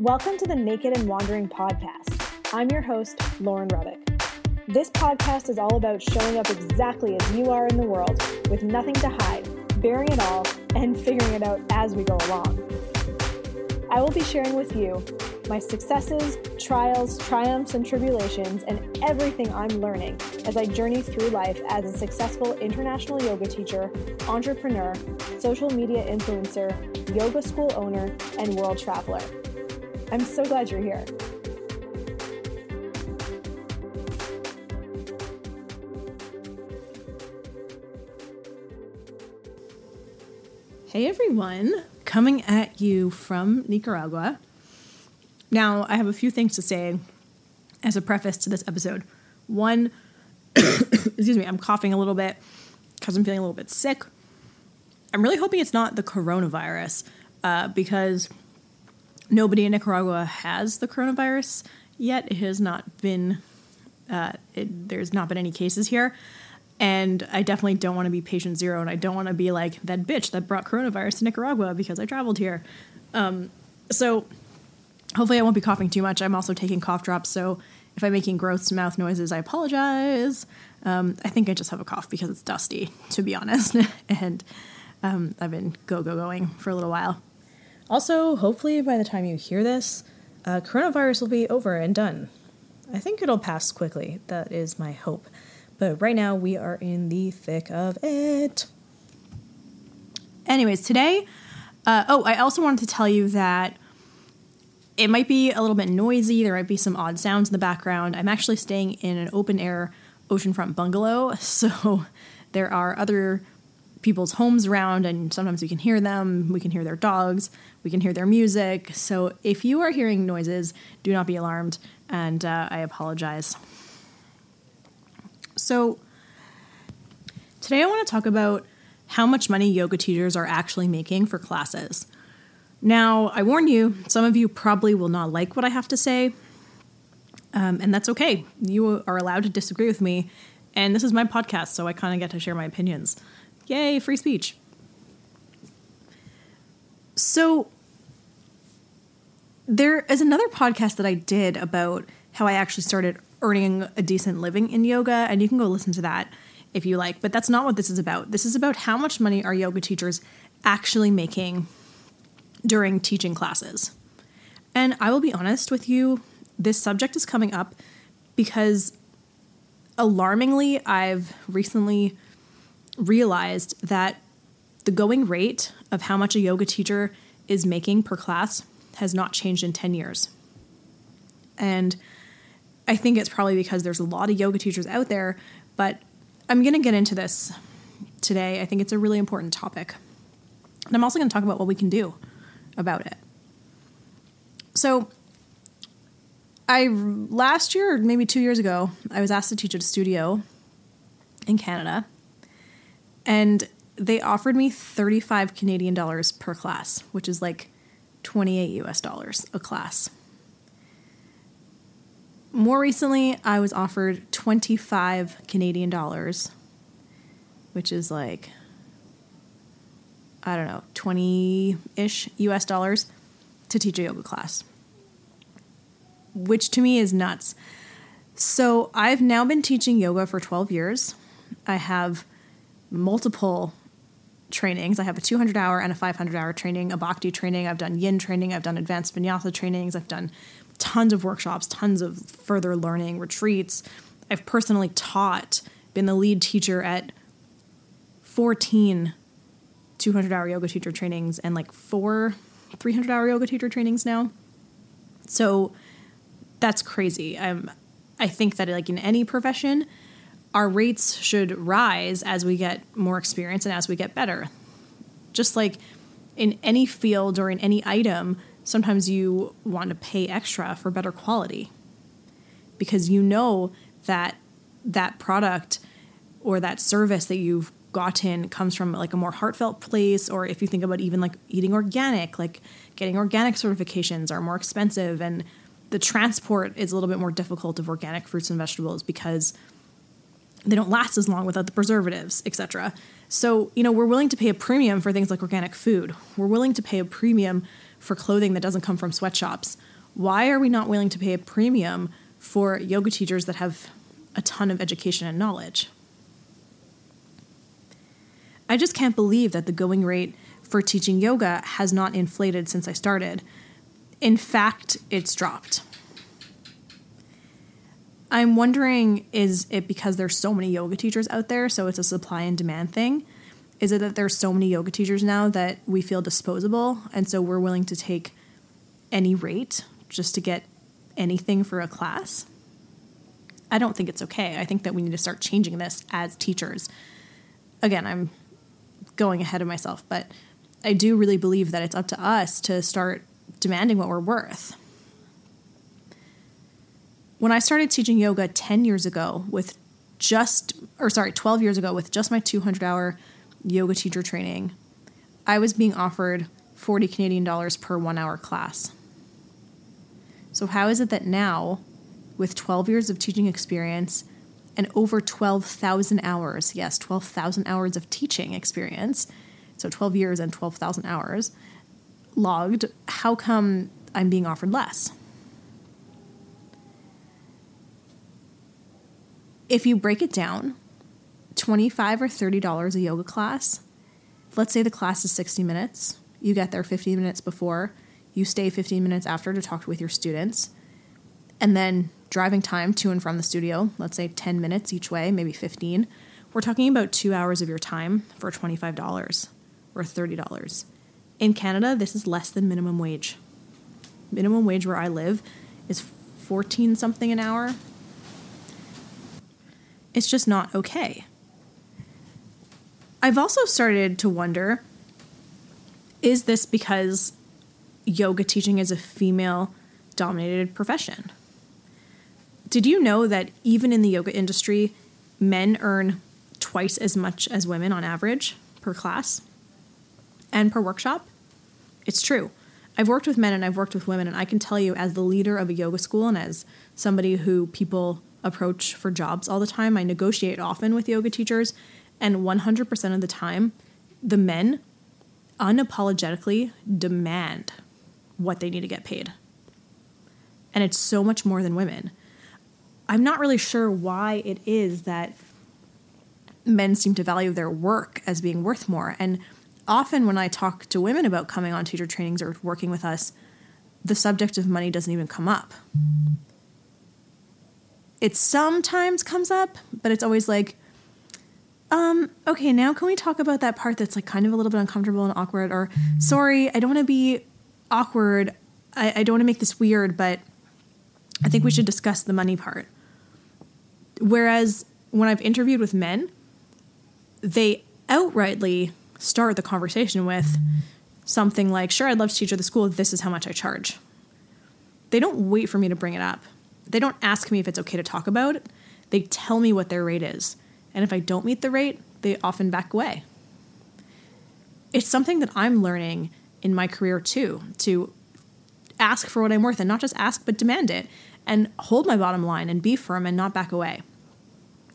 Welcome to the Naked and Wandering podcast. I'm your host, Lauren Rudick. This podcast is all about showing up exactly as you are in the world with nothing to hide, bearing it all, and figuring it out as we go along. I will be sharing with you my successes, trials, triumphs, and tribulations, and everything I'm learning as I journey through life as a successful international yoga teacher, entrepreneur, social media influencer, yoga school owner, and world traveler. I'm so glad you're here. Hey everyone, coming at you from Nicaragua. Now, I have a few things to say as a preface to this episode. One, excuse me, I'm coughing a little bit because I'm feeling a little bit sick. I'm really hoping it's not the coronavirus uh, because nobody in Nicaragua has the coronavirus yet. It has not been, uh, it, there's not been any cases here. And I definitely don't want to be patient zero, and I don't want to be like that bitch that brought coronavirus to Nicaragua because I traveled here. Um, so hopefully, I won't be coughing too much. I'm also taking cough drops, so if I'm making gross mouth noises, I apologize. Um, I think I just have a cough because it's dusty, to be honest, and um, I've been go go going for a little while. Also, hopefully, by the time you hear this, uh, coronavirus will be over and done. I think it'll pass quickly. That is my hope. But right now, we are in the thick of it. Anyways, today, uh, oh, I also wanted to tell you that it might be a little bit noisy. There might be some odd sounds in the background. I'm actually staying in an open air oceanfront bungalow, so there are other people's homes around, and sometimes we can hear them. We can hear their dogs. We can hear their music. So if you are hearing noises, do not be alarmed, and uh, I apologize. So, today I want to talk about how much money yoga teachers are actually making for classes. Now, I warn you, some of you probably will not like what I have to say, um, and that's okay. You are allowed to disagree with me, and this is my podcast, so I kind of get to share my opinions. Yay, free speech. So, there is another podcast that I did about how I actually started earning a decent living in yoga, and you can go listen to that if you like. But that's not what this is about. This is about how much money are yoga teachers actually making during teaching classes. And I will be honest with you, this subject is coming up because alarmingly, I've recently realized that the going rate of how much a yoga teacher is making per class has not changed in 10 years. And I think it's probably because there's a lot of yoga teachers out there, but I'm going to get into this today. I think it's a really important topic. And I'm also going to talk about what we can do about it. So, I last year, maybe two years ago, I was asked to teach at a studio in Canada, and they offered me 35 Canadian dollars per class, which is like 28 US dollars a class. More recently, I was offered 25 Canadian dollars, which is like, I don't know, 20 ish US dollars to teach a yoga class, which to me is nuts. So I've now been teaching yoga for 12 years. I have multiple trainings. I have a 200 hour and a 500 hour training, a bhakti training. I've done yin training. I've done advanced vinyasa trainings. I've done tons of workshops, tons of further learning retreats. I've personally taught, been the lead teacher at 14 200 hour yoga teacher trainings and like four 300 hour yoga teacher trainings now. So that's crazy. I'm, I think that like in any profession, our rates should rise as we get more experience and as we get better. Just like in any field or in any item, sometimes you want to pay extra for better quality because you know that that product or that service that you've gotten comes from like a more heartfelt place or if you think about even like eating organic like getting organic certifications are more expensive and the transport is a little bit more difficult of organic fruits and vegetables because they don't last as long without the preservatives etc so you know we're willing to pay a premium for things like organic food we're willing to pay a premium for clothing that doesn't come from sweatshops? Why are we not willing to pay a premium for yoga teachers that have a ton of education and knowledge? I just can't believe that the going rate for teaching yoga has not inflated since I started. In fact, it's dropped. I'm wondering is it because there's so many yoga teachers out there, so it's a supply and demand thing? Is it that there's so many yoga teachers now that we feel disposable and so we're willing to take any rate just to get anything for a class? I don't think it's okay. I think that we need to start changing this as teachers. Again, I'm going ahead of myself, but I do really believe that it's up to us to start demanding what we're worth. When I started teaching yoga 10 years ago with just, or sorry, 12 years ago with just my 200 hour yoga teacher training, I was being offered 40 Canadian dollars per one hour class. So, how is it that now, with 12 years of teaching experience and over 12,000 hours, yes, 12,000 hours of teaching experience, so 12 years and 12,000 hours logged, how come I'm being offered less? If you break it down, 25 or $30 a yoga class, let's say the class is 60 minutes, you get there 15 minutes before, you stay 15 minutes after to talk with your students, and then driving time to and from the studio, let's say 10 minutes each way, maybe 15, we're talking about two hours of your time for $25 or $30. In Canada, this is less than minimum wage. Minimum wage where I live is 14 something an hour. It's just not okay. I've also started to wonder is this because yoga teaching is a female dominated profession? Did you know that even in the yoga industry, men earn twice as much as women on average per class and per workshop? It's true. I've worked with men and I've worked with women, and I can tell you, as the leader of a yoga school and as somebody who people approach for jobs all the time, I negotiate often with yoga teachers, and 100% of the time, the men unapologetically demand what they need to get paid. And it's so much more than women. I'm not really sure why it is that men seem to value their work as being worth more. And often when I talk to women about coming on teacher trainings or working with us, the subject of money doesn't even come up. It sometimes comes up, but it's always like, um, okay, now can we talk about that part that's like kind of a little bit uncomfortable and awkward? Or, sorry, I don't want to be awkward. I, I don't want to make this weird, but I think we should discuss the money part. Whereas when I've interviewed with men, they outrightly start the conversation with something like, Sure, I'd love to teach at the school. This is how much I charge. They don't wait for me to bring it up. They don't ask me if it's okay to talk about it. They tell me what their rate is. And if I don't meet the rate, they often back away. It's something that I'm learning in my career too to ask for what I'm worth and not just ask, but demand it and hold my bottom line and be firm and not back away.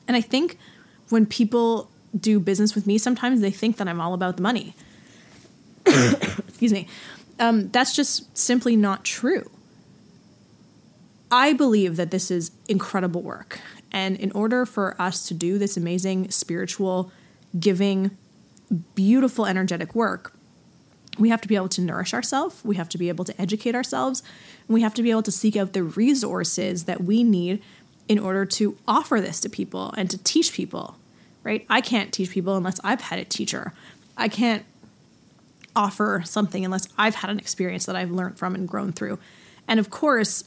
And I think when people do business with me, sometimes they think that I'm all about the money. Excuse me. Um, that's just simply not true. I believe that this is incredible work. And in order for us to do this amazing, spiritual, giving, beautiful, energetic work, we have to be able to nourish ourselves, we have to be able to educate ourselves, and we have to be able to seek out the resources that we need in order to offer this to people and to teach people, right? I can't teach people unless I've had a teacher. I can't offer something unless I've had an experience that I've learned from and grown through. And of course,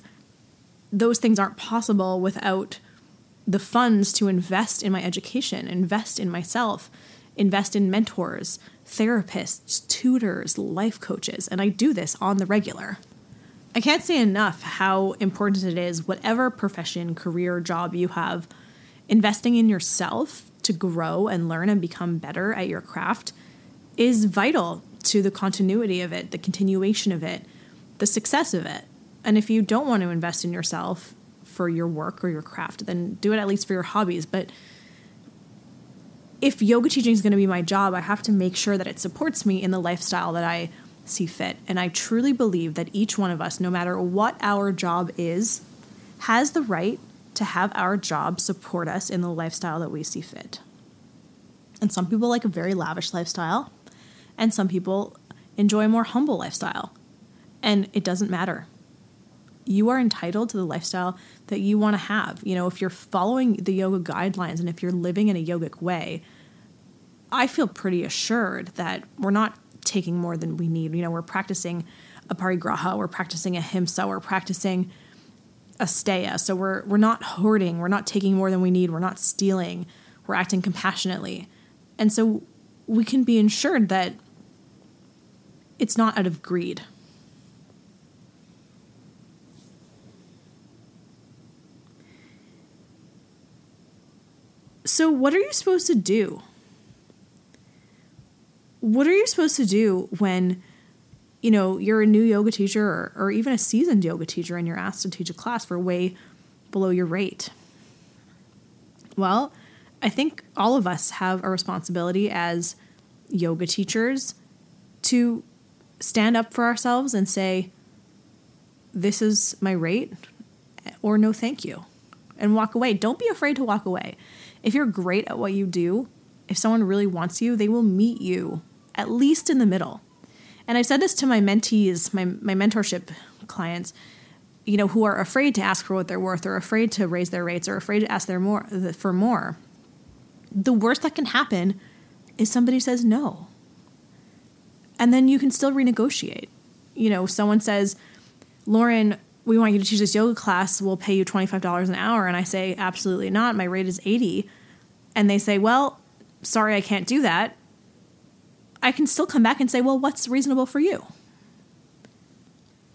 those things aren't possible without the funds to invest in my education, invest in myself, invest in mentors, therapists, tutors, life coaches, and I do this on the regular. I can't say enough how important it is, whatever profession, career, job you have, investing in yourself to grow and learn and become better at your craft is vital to the continuity of it, the continuation of it, the success of it. And if you don't want to invest in yourself for your work or your craft, then do it at least for your hobbies. But if yoga teaching is going to be my job, I have to make sure that it supports me in the lifestyle that I see fit. And I truly believe that each one of us, no matter what our job is, has the right to have our job support us in the lifestyle that we see fit. And some people like a very lavish lifestyle, and some people enjoy a more humble lifestyle. And it doesn't matter. You are entitled to the lifestyle that you want to have. You know, if you're following the yoga guidelines and if you're living in a yogic way, I feel pretty assured that we're not taking more than we need. You know, we're practicing aparigraha, we're practicing ahimsa, we're practicing asteya. So we're we're not hoarding, we're not taking more than we need, we're not stealing, we're acting compassionately. And so we can be ensured that it's not out of greed. So, what are you supposed to do? What are you supposed to do when, you know, you're a new yoga teacher or, or even a seasoned yoga teacher and you're asked to teach a class for way below your rate? Well, I think all of us have a responsibility as yoga teachers to stand up for ourselves and say, This is my rate, or no, thank you, and walk away. Don't be afraid to walk away. If you're great at what you do, if someone really wants you, they will meet you at least in the middle. And I've said this to my mentees, my, my mentorship clients, you know, who are afraid to ask for what they're worth or afraid to raise their rates or afraid to ask their more for more the worst that can happen is somebody says no. And then you can still renegotiate. You know, someone says, Lauren, we want you to teach this yoga class. We'll pay you $25 an hour. And I say, absolutely not. My rate is 80. And they say, well, sorry, I can't do that. I can still come back and say, well, what's reasonable for you?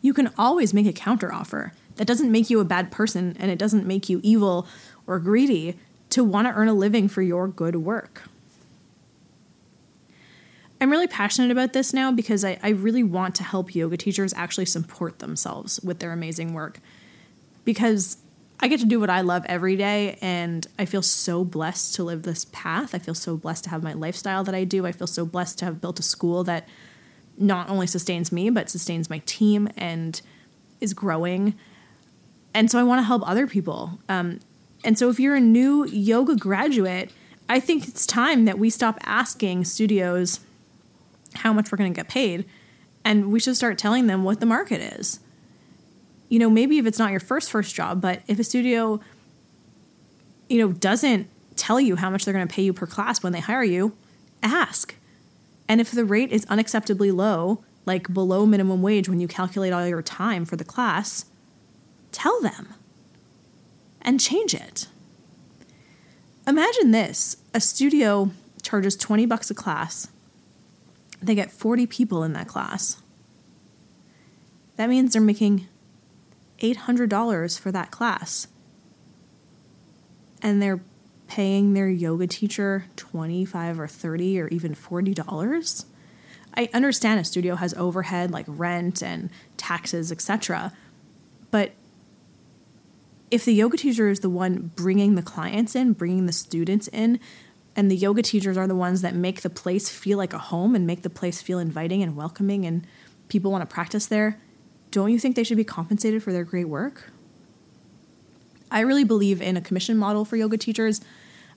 You can always make a counteroffer. That doesn't make you a bad person and it doesn't make you evil or greedy to want to earn a living for your good work. I'm really passionate about this now because I, I really want to help yoga teachers actually support themselves with their amazing work. Because I get to do what I love every day, and I feel so blessed to live this path. I feel so blessed to have my lifestyle that I do. I feel so blessed to have built a school that not only sustains me, but sustains my team and is growing. And so I want to help other people. Um, and so if you're a new yoga graduate, I think it's time that we stop asking studios how much we're going to get paid and we should start telling them what the market is. You know, maybe if it's not your first first job, but if a studio you know doesn't tell you how much they're going to pay you per class when they hire you, ask. And if the rate is unacceptably low, like below minimum wage when you calculate all your time for the class, tell them and change it. Imagine this a studio charges 20 bucks a class. They get 40 people in that class. That means they're making $800 for that class. And they're paying their yoga teacher 25 or 30 or even $40. I understand a studio has overhead like rent and taxes, etc. But if the yoga teacher is the one bringing the clients in, bringing the students in, and the yoga teachers are the ones that make the place feel like a home and make the place feel inviting and welcoming and people want to practice there, don't you think they should be compensated for their great work? I really believe in a commission model for yoga teachers.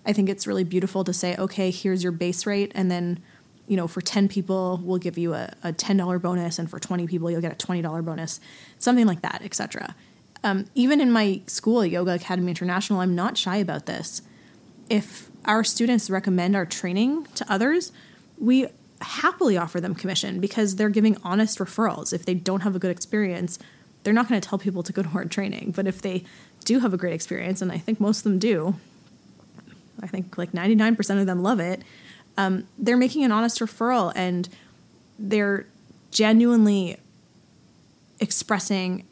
I think it's really beautiful to say, okay, here's your base rate, and then, you know, for 10 people, we'll give you a, a $10 bonus, and for 20 people, you'll get a $20 bonus, something like that, etc. Um, even in my school, Yoga Academy International, I'm not shy about this. If our students recommend our training to others, we happily offer them commission because they're giving honest referrals. If they don't have a good experience, they're not going to tell people to go to our training. But if they do have a great experience, and I think most of them do, I think like 99% of them love it, um, they're making an honest referral and they're genuinely expressing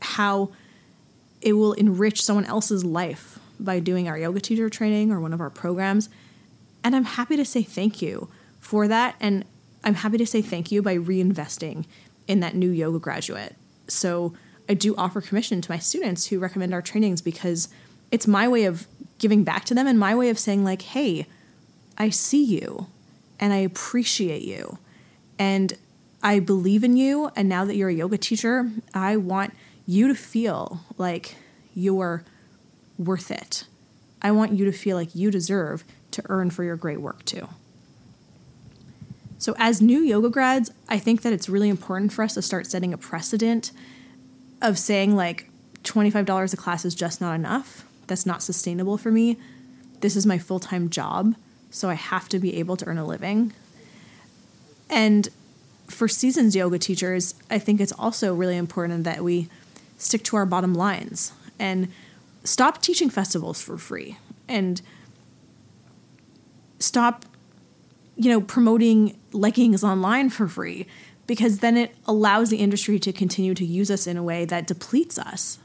how it will enrich someone else's life by doing our yoga teacher training or one of our programs. And I'm happy to say thank you for that. And I'm happy to say thank you by reinvesting in that new yoga graduate. So I do offer commission to my students who recommend our trainings because it's my way of giving back to them and my way of saying, like, hey, I see you and I appreciate you. And I believe in you. And now that you're a yoga teacher, I want you to feel like you're worth it. I want you to feel like you deserve to earn for your great work too. So, as new yoga grads, I think that it's really important for us to start setting a precedent of saying, like, $25 a class is just not enough. That's not sustainable for me. This is my full time job, so I have to be able to earn a living. And for seasoned yoga teachers, I think it's also really important that we stick to our bottom lines and stop teaching festivals for free and stop you know promoting leggings online for free because then it allows the industry to continue to use us in a way that depletes us.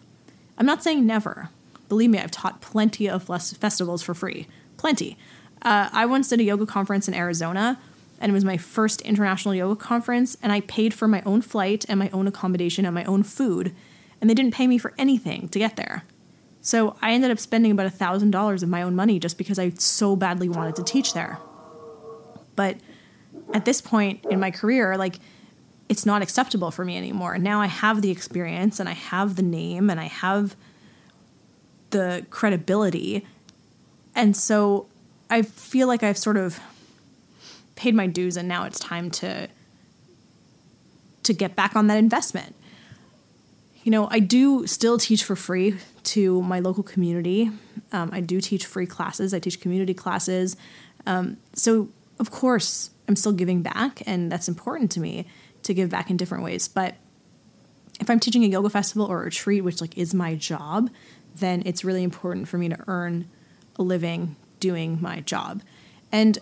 I'm not saying never. Believe me i've taught plenty of festivals for free. Plenty. Uh, i once did a yoga conference in arizona and it was my first international yoga conference and i paid for my own flight and my own accommodation and my own food and they didn't pay me for anything to get there so I ended up spending about $1,000 of my own money just because I so badly wanted to teach there. But at this point in my career, like, it's not acceptable for me anymore. Now I have the experience and I have the name and I have the credibility. And so I feel like I've sort of paid my dues and now it's time to to get back on that investment you know, I do still teach for free to my local community. Um, I do teach free classes, I teach community classes. Um, so, of course, I'm still giving back, and that's important to me to give back in different ways. But if I'm teaching a yoga festival or a retreat, which like is my job, then it's really important for me to earn a living doing my job. And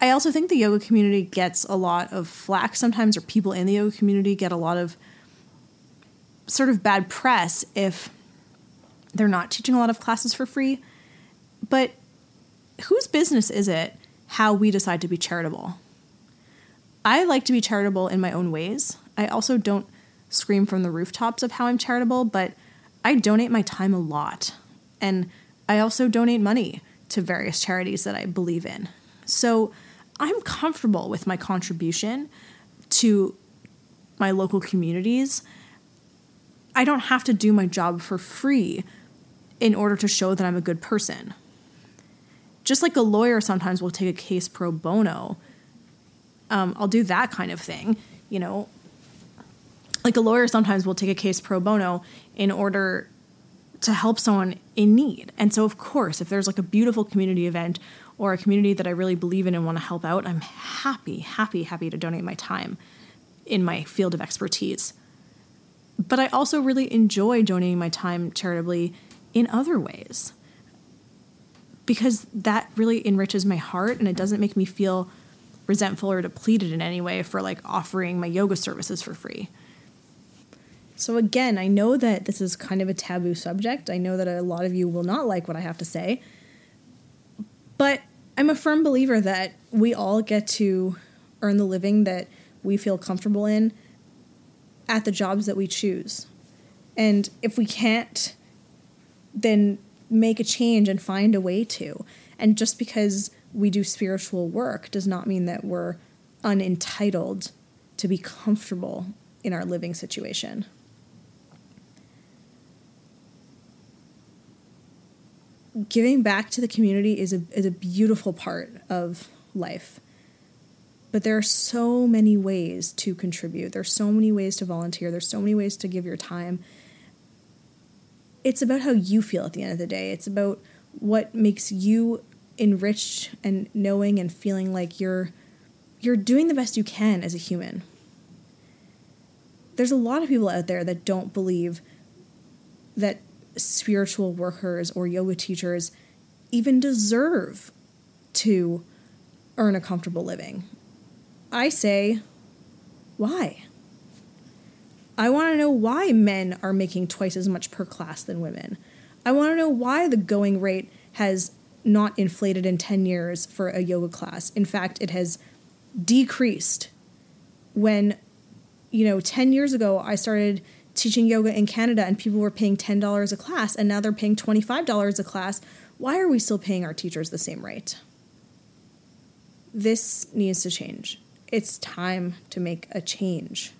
I also think the yoga community gets a lot of flack sometimes, or people in the yoga community get a lot of sort of bad press if they're not teaching a lot of classes for free. But whose business is it how we decide to be charitable? I like to be charitable in my own ways. I also don't scream from the rooftops of how I'm charitable, but I donate my time a lot. And I also donate money to various charities that I believe in. So I'm comfortable with my contribution to my local communities I don't have to do my job for free in order to show that I'm a good person. Just like a lawyer sometimes will take a case pro bono, um, I'll do that kind of thing, you know. Like a lawyer sometimes will take a case pro bono in order to help someone in need. And so, of course, if there's like a beautiful community event or a community that I really believe in and want to help out, I'm happy, happy, happy to donate my time in my field of expertise but I also really enjoy donating my time charitably in other ways because that really enriches my heart and it doesn't make me feel resentful or depleted in any way for like offering my yoga services for free. So again, I know that this is kind of a taboo subject. I know that a lot of you will not like what I have to say. But I'm a firm believer that we all get to earn the living that we feel comfortable in at the jobs that we choose. And if we can't, then make a change and find a way to. And just because we do spiritual work does not mean that we're unentitled to be comfortable in our living situation. Giving back to the community is a, is a beautiful part of life. But there are so many ways to contribute. There's so many ways to volunteer. There's so many ways to give your time. It's about how you feel at the end of the day. It's about what makes you enriched and knowing and feeling like you're you're doing the best you can as a human. There's a lot of people out there that don't believe that spiritual workers or yoga teachers even deserve to earn a comfortable living I say, why? I want to know why men are making twice as much per class than women. I want to know why the going rate has not inflated in 10 years for a yoga class. In fact, it has decreased when, you know, 10 years ago, I started teaching yoga in Canada and people were paying $10 a class and now they're paying $25 a class. Why are we still paying our teachers the same rate? This needs to change it's time to make a change.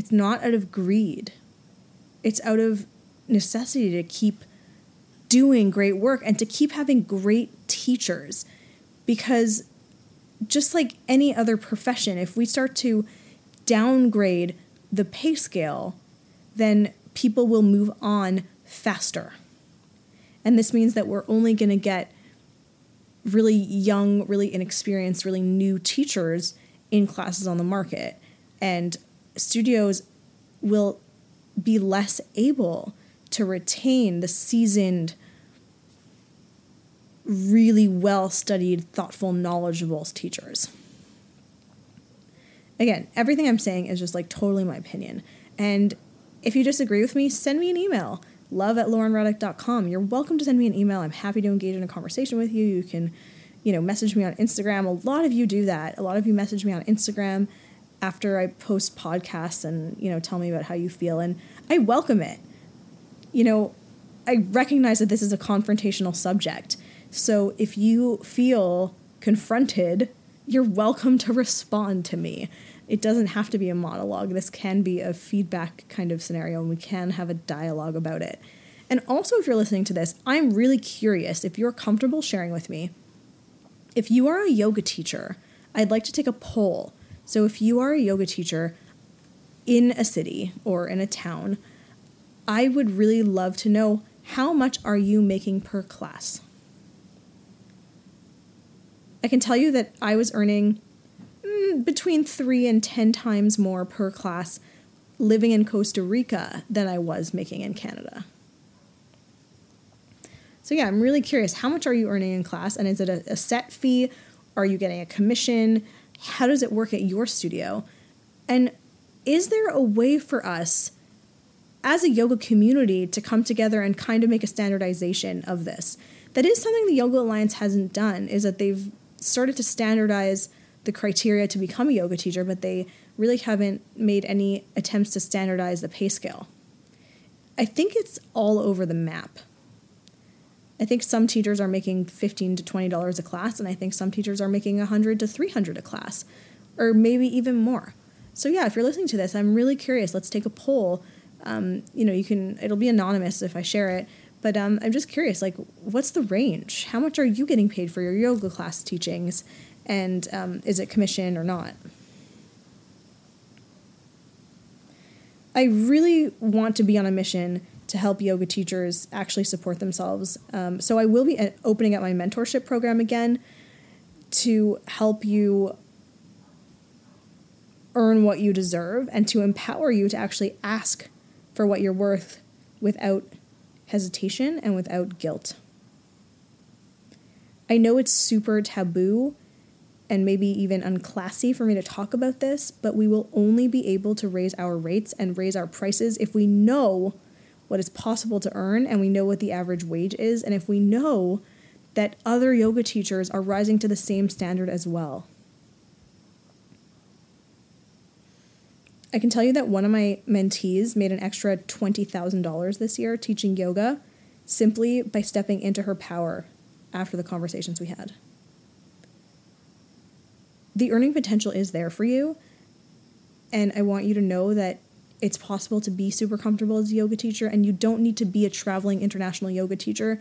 It's not out of greed, it's out of necessity to keep doing great work and to keep having great teachers. Because just like any other profession, if we start to downgrade the pay scale, then people will move on faster. And this means that we're only going to get really young, really inexperienced, really new teachers in classes on the market. And studios will be less able to retain the seasoned, really well studied, thoughtful, knowledgeable teachers. Again, everything I'm saying is just like totally my opinion. And if you disagree with me, send me an email love at laurenrudick.com. You're welcome to send me an email. I'm happy to engage in a conversation with you. You can, you know, message me on Instagram. A lot of you do that. A lot of you message me on Instagram after I post podcasts and, you know, tell me about how you feel. And I welcome it. You know, I recognize that this is a confrontational subject. So if you feel confronted, you're welcome to respond to me it doesn't have to be a monologue. This can be a feedback kind of scenario, and we can have a dialogue about it. And also, if you're listening to this, I'm really curious if you're comfortable sharing with me. If you are a yoga teacher, I'd like to take a poll. So, if you are a yoga teacher in a city or in a town, I would really love to know how much are you making per class? I can tell you that I was earning mm, between three and 10 times more per class living in Costa Rica than I was making in Canada. So, yeah, I'm really curious how much are you earning in class? And is it a, a set fee? Are you getting a commission? How does it work at your studio? And is there a way for us as a yoga community to come together and kind of make a standardization of this? That is something the Yoga Alliance hasn't done, is that they've started to standardize the criteria to become a yoga teacher, but they really haven't made any attempts to standardize the pay scale. I think it's all over the map. I think some teachers are making 15 to $20 a class, and I think some teachers are making a 100 to 300 a class, or maybe even more. So, yeah, if you're listening to this, I'm really curious. Let's take a poll. Um, you know, you can, it'll be anonymous if I share it, but um, I'm just curious like, what's the range? How much are you getting paid for your yoga class teachings? and um, is it commission or not? I really want to be on a mission to help yoga teachers actually support themselves. Um, so I will be uh, opening up my mentorship program again to help you earn what you deserve and to empower you to actually ask for what you're worth without hesitation and without guilt. I know it's super taboo and maybe even unclassy for me to talk about this, but we will only be able to raise our rates and raise our prices if we know what is possible to earn and we know what the average wage is, and if we know that other yoga teachers are rising to the same standard as well. I can tell you that one of my mentees made an extra $20,000 this year teaching yoga simply by stepping into her power after the conversations we had the earning potential is there for you. And I want you to know that it's possible to be super comfortable as a yoga teacher, and you don't need to be a traveling international yoga teacher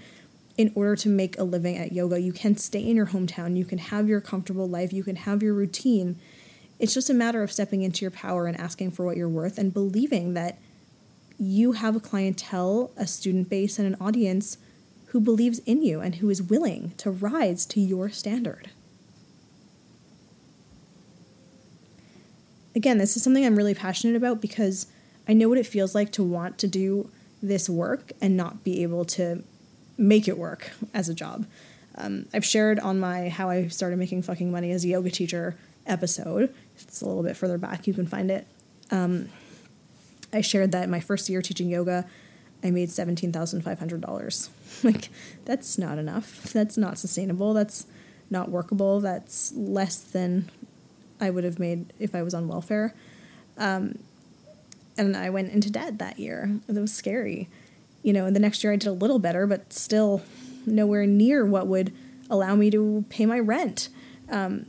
in order to make a living at yoga. You can stay in your hometown, you can have your comfortable life, you can have your routine. It's just a matter of stepping into your power and asking for what you're worth and believing that you have a clientele, a student base, and an audience who believes in you and who is willing to rise to your standard. Again, this is something I'm really passionate about because I know what it feels like to want to do this work and not be able to make it work as a job. Um, I've shared on my how I started making fucking money as a yoga teacher episode. It's a little bit further back. You can find it. Um, I shared that my first year teaching yoga, I made seventeen thousand five hundred dollars. like that's not enough. That's not sustainable. That's not workable. That's less than I would have made if I was on welfare. Um, and I went into debt that year. It was scary. You know, and the next year I did a little better, but still nowhere near what would allow me to pay my rent. Um,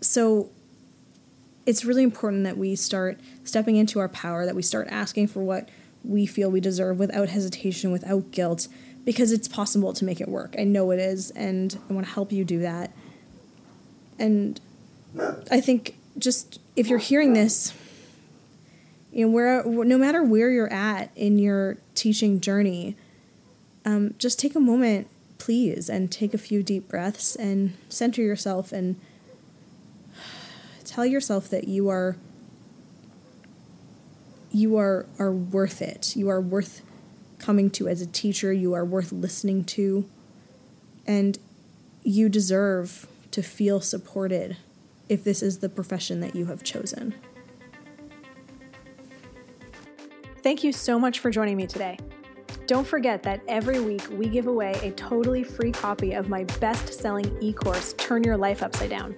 so it's really important that we start stepping into our power, that we start asking for what we feel we deserve without hesitation, without guilt, because it's possible to make it work. I know it is, and I want to help you do that. And I think just if you're hearing this, you know, where no matter where you're at in your teaching journey, um, just take a moment, please, and take a few deep breaths and center yourself and tell yourself that you are you are are worth it. You are worth coming to as a teacher. You are worth listening to. And you deserve to feel supported if this is the profession that you have chosen. Thank you so much for joining me today. Don't forget that every week we give away a totally free copy of my best selling e course, Turn Your Life Upside Down.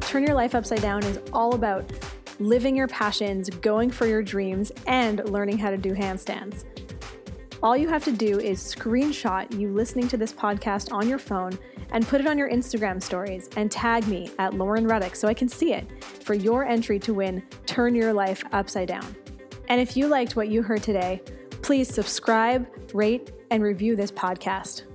Turn Your Life Upside Down is all about living your passions, going for your dreams, and learning how to do handstands. All you have to do is screenshot you listening to this podcast on your phone and put it on your Instagram stories and tag me at Lauren Rudick so I can see it for your entry to win Turn Your Life Upside Down. And if you liked what you heard today, please subscribe, rate, and review this podcast.